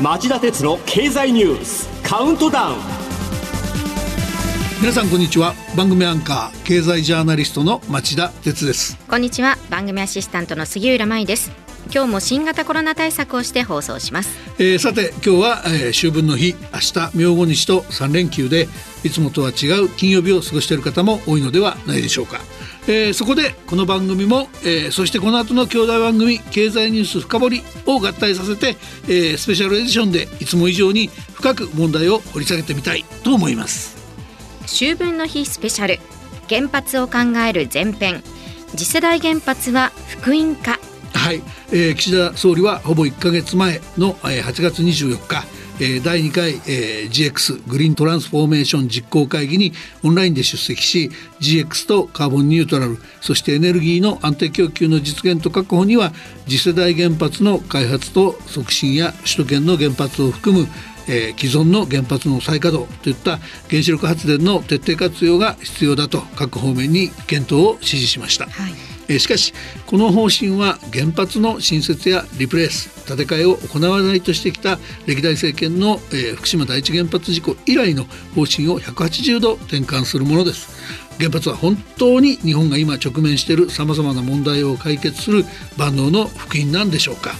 町田鉄の経済ニュースカウントダウン。皆さんこんにちは。番組アンカー経済ジャーナリストの町田鉄です。こんにちは。番組アシスタントの杉浦舞です今日も新型コロナ対策をして放送します、えー、さて今日は、えー、秋分の日明日明後日と3連休でいつもとは違う金曜日を過ごしている方も多いのではないでしょうか。えー、そこでこの番組も、えー、そしてこの後の兄弟番組「経済ニュース深掘り」を合体させて、えー、スペシャルエディションでいつも以上に深く問題を掘り下げてみたいと思います。秋分の日スペシャル。原発を考える前編。次世代原発は福音化はい、えー、岸田総理はほぼ1か月前の、えー、8月24日え第2回、え GX グリーントランスフォーメーション実行会議にオンラインで出席し GX とカーボンニュートラルそしてエネルギーの安定供給の実現と確保には次世代原発の開発と促進や首都圏の原発を含むえ、既存の原発の再稼働といった原子力発電の徹底活用が必要だと各方面に検討を指示しました。はいしかしこの方針は原発の新設やリプレース建て替えを行わないとしてきた歴代政権の、え、福島第一原発事故以来の方針を180度転換するものです原発は本当に日本が今直面しているさまざまな問題を解決する万能の福音なんでしょうか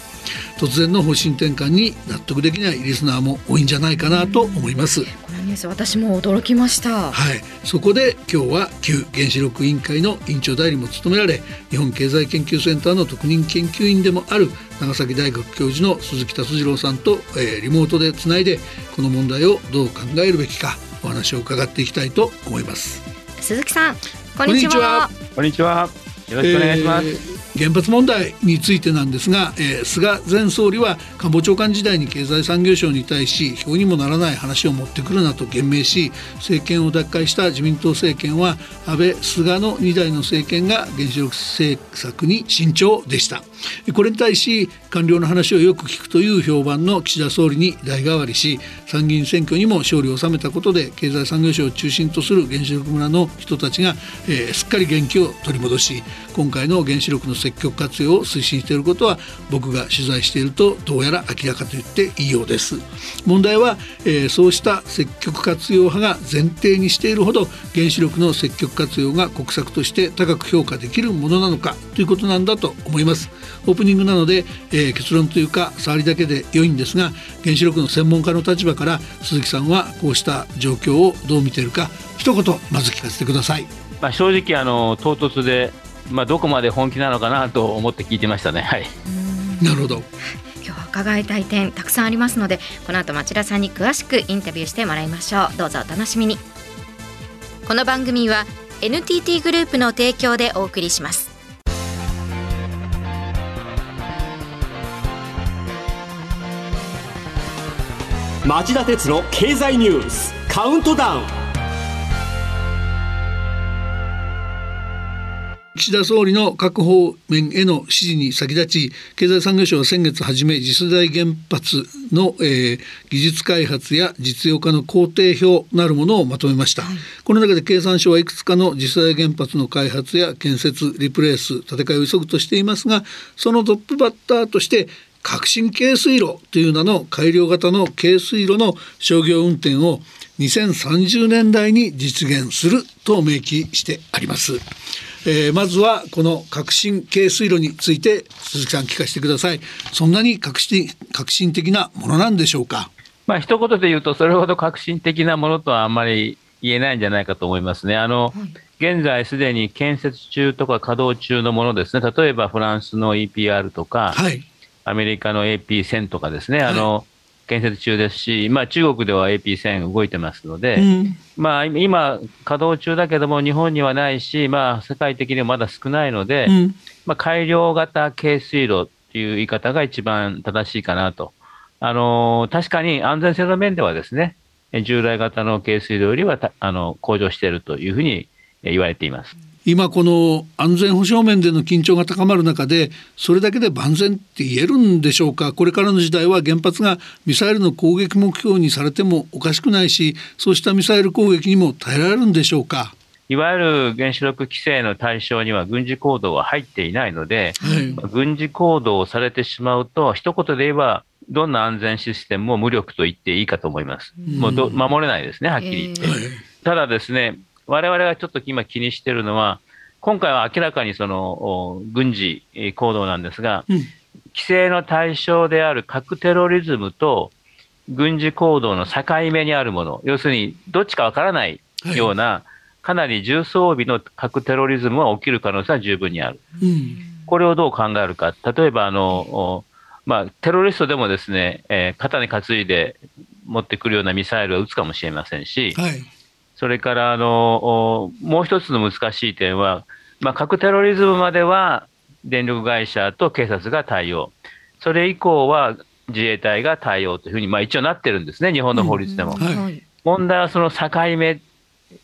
突然の方針転換に納得できないリスナーも多いんじゃないかなと思います。ニュース私も驚きました。はい、そこで今日は旧原子力委員会の委員長代理も務められ、日本経済研究センターの特任研究員でもある長崎大学教授の鈴木達次郎さんと、えー、リモートでつないでこの問題をどう考えるべきかお話を伺っていきたいと思います。鈴木さん、こんにちは。こんにちは。よろしくお願いします。えー原発問題についてなんですが、えー、菅前総理は官房長官時代に経済産業省に対し表にもならない話を持ってくるなと言明し政権を奪回した自民党政権は安倍菅の2代の政権が原子力政策に慎重でしたこれに対し官僚の話をよく聞くという評判の岸田総理に代替わりし参議院選挙にも勝利を収めたことで経済産業省を中心とする原子力村の人たちが、えー、すっかり元気を取り戻し今回の原子力の積極活用を推進していることは僕が取材しているとどうやら明らかと言っていいようです問題は、えー、そうした積極活用派が前提にしているほど原子力の積極活用が国策として高く評価できるものなのかということなんだと思いますオープニングなので、えー、結論というか触りだけで良いんですが原子力の専門家の立場から鈴木さんはこうした状況をどう見ているか一言まず聞かせてください。まあ、正直あの唐突でまあ、どこまで本気なのかなと思って聞いてましたね。はい、なるほど。今日は伺いたい点たくさんありますのでこの後町田さんに詳しくインタビューしてもらいましょう。どうぞお楽しみに。この番組は NTT グループの提供でお送りします。町田鉄の経済ニュースカウントダウン岸田総理の各方面への指示に先立ち経済産業省は先月初め次世代原発の、えー、技術開発や実用化の工程表なるものをまとめました、はい、この中で経産省はいくつかの次世代原発の開発や建設リプレース建て替えを急ぐとしていますがそのトップバッターとして革新軽水炉という名の改良型の軽水炉の商業運転を2030年代に実現すると明記してあります。えー、まずはこの革新軽水路について鈴木さん聞かせてください。そんなに革新革新的なものなんでしょうか？まあ一言で言うとそれほど革新的なものとはあんまり言えないんじゃないかと思いますね。あの、はい、現在すでに建設中とか稼働中のものですね。例えばフランスの EPR とか、はい、アメリカの AP1000 とかですね、あの、はい建設中ですし、まあ、中国では AP1000 動いてますので、うん、まあ、今、稼働中だけども、日本にはないし、まあ、世界的にはまだ少ないので、うん、まあ、改良型軽水炉っていう言い方が一番正しいかなと。あの確かに安全性の面ではですね、従来型の軽水炉よりはあの向上しているというふうに言われています。今この安全保障面での緊張が高まる中でそれだけで万全って言えるんでしょうか？これからの時代は原発がミサイルの攻撃目標にされてもおかしくないしそうしたミサイル攻撃にも耐えられるんでしょうか？いわゆる原子力規制の対象には軍事行動は入っていないので、はい。軍事行動をされてしまうと、一言で言えば、どんな安全システムも無力と言っていいかと思います。もうど守れないですね、はっきり言って。はい。ただですね、我々がちょっと今気にしているのは、今回は明らかにそのお軍事えー行動なんですが、うん。規制の対象である核テロリズムと軍事行動の境目にあるもの、要するにどっちかわからないような、かなり重装備の核テロリズムが起きる可能性は十分にある。うん。これをどう考えるか、例えばあの、おまあ、テロリストでもですね、えー肩に担いで持ってくるようなミサイルを撃つかもしれませんし、はいそれからあのおもう一つの難しい点は、まあ、核テロリズムまでは電力会社と警察が対応、それ以降は自衛隊が対応というふうに、まあ、一応なってるんですね、日本の法律でも。問題はその境目、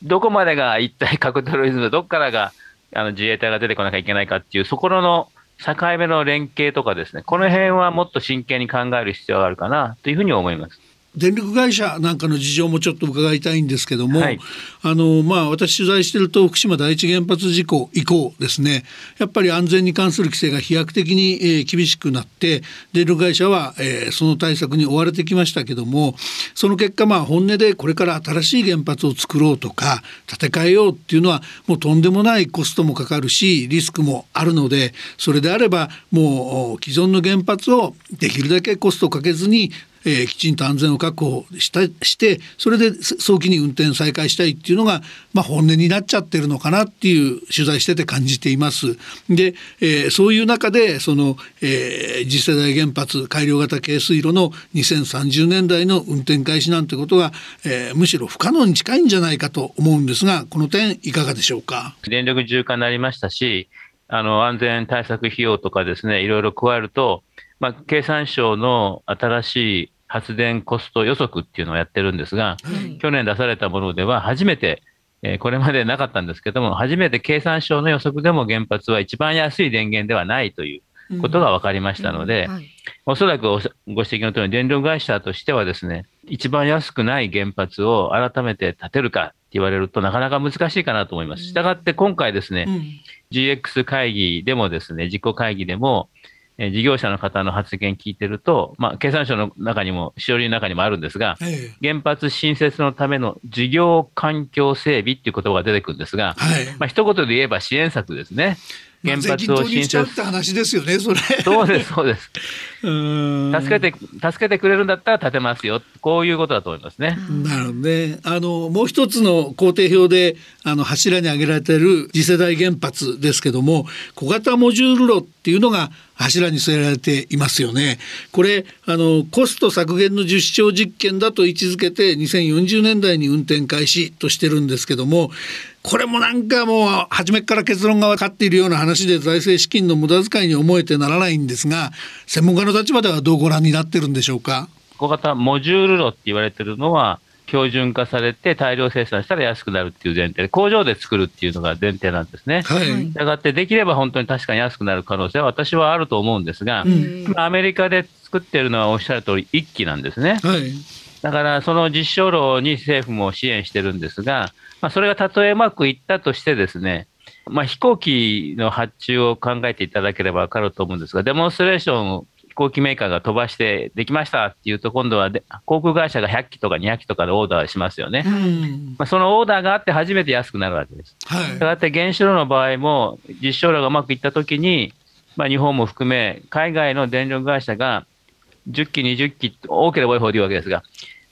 どこまでが一体核テロリズム、どこからがあの自衛隊が出てこなきゃいけないかっていう、そこの境目の連携とかですね、この辺はもっと真剣に考える必要があるかなというふうに思います。電力会社なんかの事情もちょっと伺いたいんですけども、はい。あのまあ私取材してると福島第一原発事故以降ですねやっぱり安全に関する規制が飛躍的に、えー厳しくなって電力会社は、えーその対策に追われてきましたけどもその結果まあ本音でこれから新しい原発を作ろうとか建て替えようっていうのはもうとんでもないコストもかかるしリスクもあるのでそれであればもう既存の原発をできるだけコストをかけずにえーきちんと安全を確保したしてそれで早期に運転再開したいっていうのが、まあ、本音になっちゃってるのかなっていう取材してて感じています。で、えーそういう中でその、えー次世代原発改良型軽水炉の2030年代の運転開始なんてことが、えーむしろ不可能に近いんじゃないかと思うんですがこの点いかがでしょうか？電力自由化になりましたし、あの安全対策費用とかですね、いろいろ加えると、まあ、経産省の新しい発電コスト予測っていうのをやってるんですが、はい。去年出されたものでは初めて、えーこれまでなかったんですけども、初めて経産省の予測でも原発は一番安い電源ではないということが分かりましたので、はい。おそらくおご指摘の通り、電力会社としてはですね、一番安くない原発を改めて建てるかって言われるとなかなか難しいかなと思います。したがって今回ですね、うん。GX 会議でもですね、実行会議でも、えー事業者の方の発言聞いてると、まあ、経産省の中にも、しおりの中にもあるんですが、え原発新設のための事業環境整備っていう言葉が出てくるんですがえ、はいまあ、一言で言えば支援策ですね。原発を新投入しちゃうっ設て話ですよねそれ。そうです、そうです。うん助けて、助けてくれるんだったら建てますよ。こういうことだと思いますね。なるほどね。あのもう一つの工程表であの柱に挙げられている次世代原発ですけども小型モジュール炉っていうのが柱に据えられていますよね。これあのコスト削減の実証実験だと位置づけて2040年代に運転開始としてるんですけどもこれもなんかもう初めから結論が分かっているような話で財政資金の無駄遣いに思えてならないんですが専門家の立場ではどうご覧になってるんでしょうか？小型モジュール炉って言われてるのは、標準化されて大量生産したら安くなるっていう前提で、工場で作るっていうのが前提なんですね。したがって、できれば本当に確かに安くなる可能性は私はあると思うんですが、うん今アメリカで作ってるのはおっしゃる通り1機なんですね。はいだから、その実証炉に政府も支援してるんですが、まあ、それがたとえうまくいったとしてですね、まあ、飛行機の発注を考えていただければ分かると思うんですが、デモンストレーションを飛行機メーカーが飛ばしてできましたっていうと、今度はで航空会社が100機とか200機とかでオーダーしますよね。うんまあ、そのオーダーがあって初めて安くなるわけです。はいしたがって原子炉の場合も、実証炉がうまくいったときに、まあ、日本も含め、海外の電力会社が10機、20機、多ければ多いほどいいわけですが、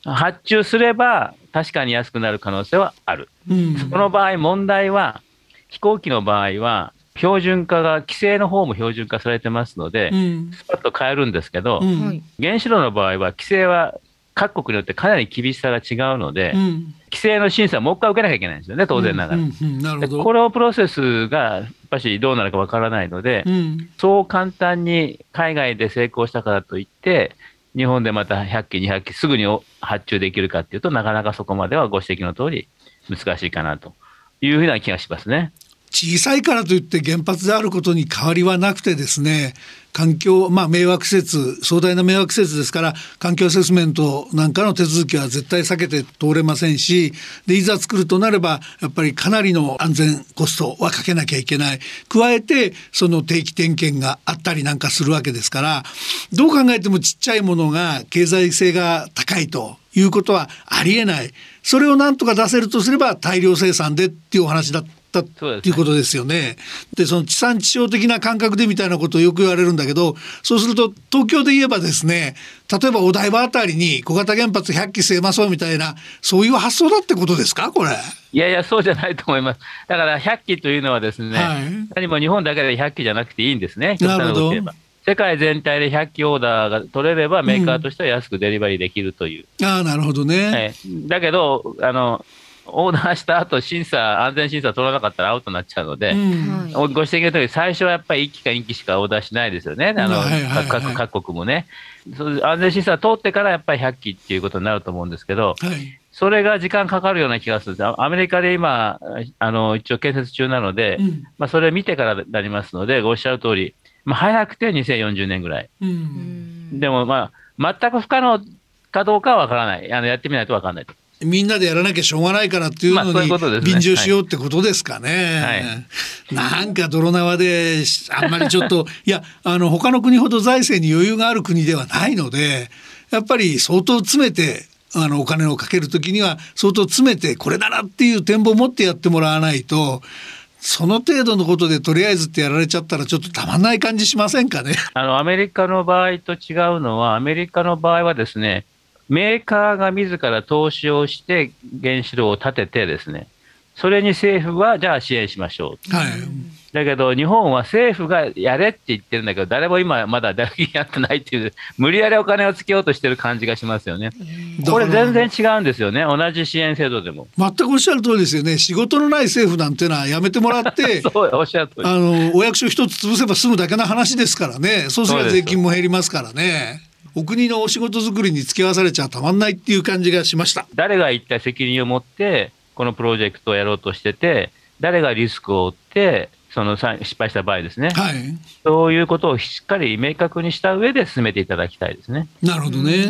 発注すれば確かに安くなる可能性はある。うん。この場合、問題は、飛行機の場合は、標準化が、規制の方も標準化されてますのでう、ん。スパッと変えるんですけど、うん。はい。原子炉の場合は、規制は各国によってかなり厳しさが違うので、うん。規制の審査をもう一回受けなきゃいけないんですよね、当然ながら。うんうんうん。なるでほど。このプロセスがやっぱしどうなるかわからないので、うん。そう簡単に海外で成功したからといって、日本でまた100機、200機すぐに発注できるかっていうとなかなかそこまではご指摘の通り難しいかなというふうな気がしますね。小さいからといって原発であることに変わりはなくてですね環境、まあ、迷惑施設壮大な迷惑施設ですから環境アセスメントなんかの手続きは絶対避けて通れませんしでいざ作るとなればやっぱりかなりの安全コストはかけなきゃいけない。加えてその定期点検があったりなんかするわけですからどう考えてもちっちゃいものが経済性が高いということはありえない。それをなんとか出せるとすれば大量生産でっていうお話だった。ったっていうことですよね。でその地産地消的な感覚でみたいなことをよく言われるんだけどそうすると東京で言えばですね例えばお台場あたりに小型原発100基据えましょうみたいなそういう発想だってことですかこれ？いやいや、そうじゃないと思います。だから100機というのはですね、はい、何も日本だけで100機じゃなくていいんですね。なるほど。世界全体で100機オーダーが取れれば、メーカーとしては安くデリバリーできるという。うん、ああ、なるほどね。はい、だけどあの、オーダーした後審査、安全審査取らなかったらアウトになっちゃうので、うん、ご指摘のとおり、最初はやっぱり1機か2機しかオーダーしないですよね、あの、各各国もね。安全審査通ってからやっぱり100機っていうことになると思うんですけど、はい、それが時間かかるような気がするアメリカで今、あの一応建設中なので、うん、まあ、それ見てからになりますので、おっしゃる通り、まあ、早くて2040年ぐらい。うん、でも、まあ、全く不可能かどうかは分からない。あのやってみないと分からないと。みんなでやらなきゃしょうがないからっていうのに便乗しようってことですかね。なんか泥縄であんまりちょっと いやあの他の国ほど財政に余裕がある国ではないのでやっぱり相当詰めてあのお金をかける時には相当詰めてこれならっていう展望を持ってやってもらわないと。その程度のことでとりあえずってやられちゃったらちょっとたまんない感じしませんかね。あのアメリカの場合と違うのはアメリカの場合はですねメーカーが自ら投資をして原子炉を建ててですね、それに政府はじゃあ支援しましょう。はい、だけど日本は政府がやれって言ってるんだけど、誰も今まだ誰もやってないっていう、無理やりお金をつけようとしてる感じがしますよね。これ全然違うんですよね、同じ支援制度でも。全くおっしゃる通りですよね、仕事のない政府なんていうのはやめてもらって、そうおっしゃる通りあのお役所一つ潰せば済むだけの話ですからね、そうすれば税金も減りますからね。お国のお仕事作りに付き合わされちゃたまんないっていう感じがしました。誰が一体責任を持ってこのプロジェクトをやろうとしてて誰がリスクを負ってその失敗した場合ですね、はい、そういうことをしっかり明確にした上で進めていただきたいですね。なるほどね。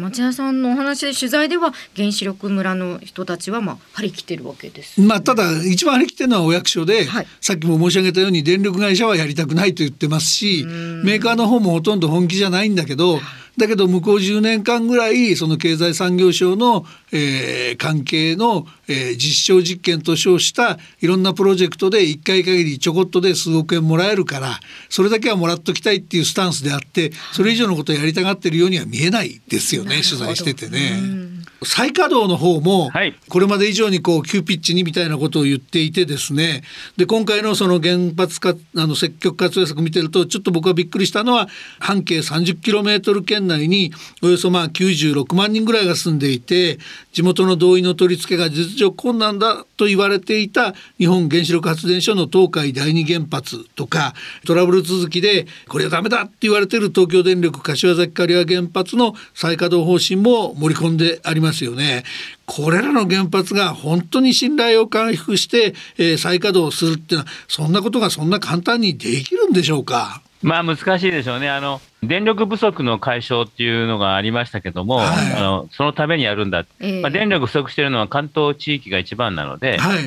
町田さんのお話で取材では原子力村の人たちはまあ張り切ってるわけです、ね、まあただ一番張り切ってるのはお役所で、はい、さっきも申し上げたように電力会社はやりたくないと言ってますしメーカーの方もほとんど本気じゃないんだけど、だけど向こう10年間ぐらいその経済産業省の、えー、関係の、えー、実証実験と称したいろんなプロジェクトで1回限りちょこっとで数億円もらえるからそれだけはもらっときたいっていうスタンスであってそれ以上のことをやりたがってるようには見えないですよね取材しててね。再稼働の方もこれまで以上にこう急ピッチにみたいなことを言っていてですね。で今回のその原発かあの積極活用策見てるとちょっと僕はびっくりしたのは半径 30km 圏内におよそまあ96万人ぐらいが住んでいて地元の同意の取り付けが実情困難だと言われていた日本原子力発電所の東海第二原発とかトラブル続きでこれはダメだって言われている東京電力柏崎刈羽原発の再稼働方針も盛り込んでありますよね。これらの原発が本当に信頼を回復して、えー、再稼働するっていうのはそんなことがそんな簡単にできるんでしょうか？まあ難しいでしょうね。あの電力不足の解消っていうのがありましたけども、はい、あのそのためにやるんだ、えー、まあ、電力不足しているのは関東地域が一番なので、はい、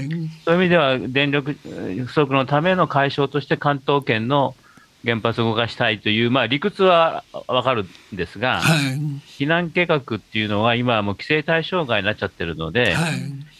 そういう意味では電力不足のための解消として関東圏の原発を動かしたいという、まあ、理屈はわかるんですが、はい、避難計画っていうのは今はもう規制対象外になっちゃってるので、はい、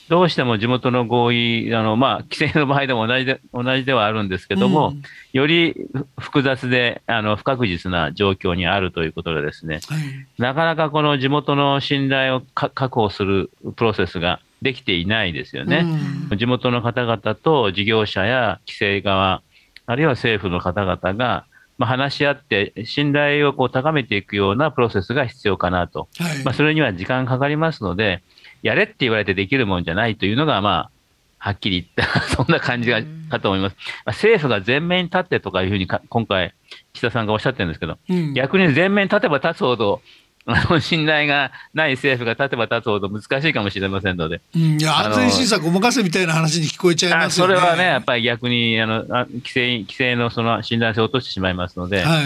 どうしても地元の合意、あのまあ、規制の場合でも同じで同じではあるんですけども、うん、より複雑であの不確実な状況にあるということでですね、はい、なかなかこの地元の信頼を確保するプロセスができていないですよね。うん、地元の方々と事業者や規制側、あるいは政府の方々が、まあ、話し合って、信頼をこう高めていくようなプロセスが必要かなと、はい、まあ、それには時間かかりますので、やれって言われてできるもんじゃないというのが、まあ、はっきり言った、そんな感じがかと思います。まあ、政府が前面に立ってとかいうふうに今回、岸田さんがおっしゃってるんですけど、うん、逆に前面に立てば立つほど、あの信頼がない政府が立てば立つほど難しいかもしれませんので。うん、いや安全審査ごまかせみたいな話に聞こえちゃいますよね。それはね、やっぱり逆にあのあ規制規制のその信頼性を落としてしまいますので、はい、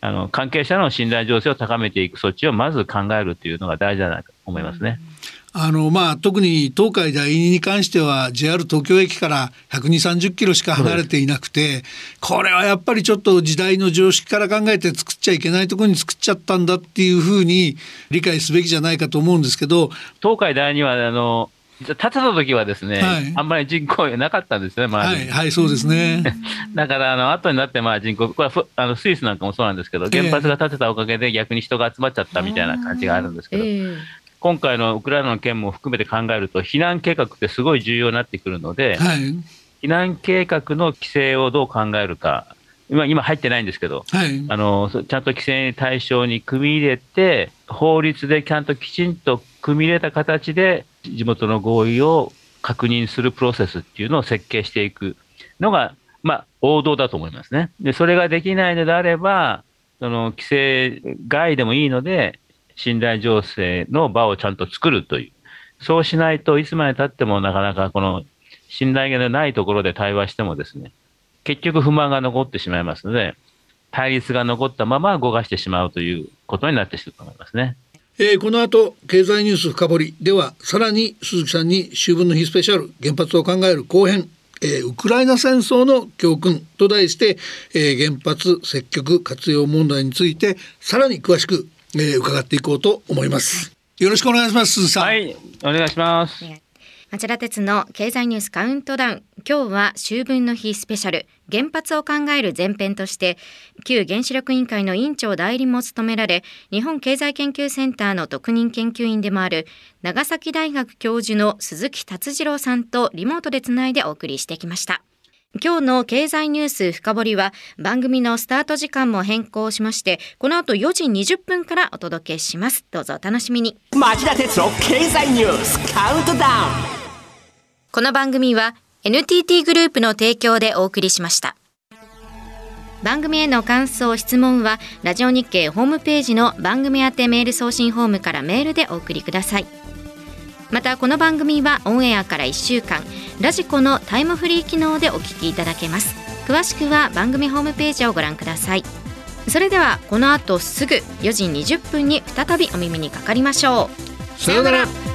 あの関係者の信頼情勢を高めていく措置をまず考えるというのが大事じゃないかと思いますね。あのまあ、特に東海第二に関しては JR 東京駅から120、30キロしか離れていなくてこれはやっぱりちょっと時代の常識から考えて作っちゃいけないところに作っちゃったんだっていうふうに理解すべきじゃないかと思うんですけど東海第二はあの建てた時はですね、はい、あんまり人口なかったんですね、はい、はい、そうですね。だから、あの、後になってまあ人口、これはあのスイスなんかもそうなんですけど、原発が建てたおかげで逆に人が集まっちゃったみたいな感じがあるんですけど、えー、今回のウクライナの件も含めて考えると、避難計画ってすごい重要になってくるので、はい、避難計画の規制をどう考えるか、今今入ってないんですけど、はい、あのちゃんと規制対象に組み入れて、法律でちゃんときちんと組み入れた形で、地元の合意を確認するプロセスっていうのを設計していくのが、まあ、王道だと思いますね。で、それができないのであれば、その規制外でもいいので、信頼情勢の場をちゃんと作るという。そうしないといつまで経ってもなかなかこの信頼がないところで対話してもですね、結局不満が残ってしまいますので、対立が残ったまま動かしてしまうということになってしまうと思いますね。えー、この後経済ニュース深掘りではさらに鈴木さんに秋分の日スペシャル原発を考える後編えー、ウクライナ戦争の教訓と題して、えー、原発積極活用問題についてさらに詳しく、えー、伺っていこうと思います。よろしくお願いします鈴木さん。はい。お願いします。町田鉄の経済ニュースカウントダウン。今日は秋分の日スペシャル。原発を考える前編として旧原子力委員会の委員長代理も務められ日本経済研究センターの特任研究員でもある長崎大学教授の鈴木達次郎さんとリモートでつないでお送りしてきました今日の経済ニュース深掘りは番組のスタート時間も変更しましてこの後4時20分からお届けします。どうぞお楽しみに。町田鉄の経済ニュースカウントダウン。この番組は NTT グループの提供でお送りしました。番組への感想質問はラジオ日経ホームページの番組宛てメール送信フォームからメールでお送りくださいまたこの番組はオンエアから1週間ラジコのタイムフリー機能でお聞きいただけます。詳しくは番組ホームページをご覧ください。それではこの後すぐ4時20分に再びお耳にかかりましょう。さようなら。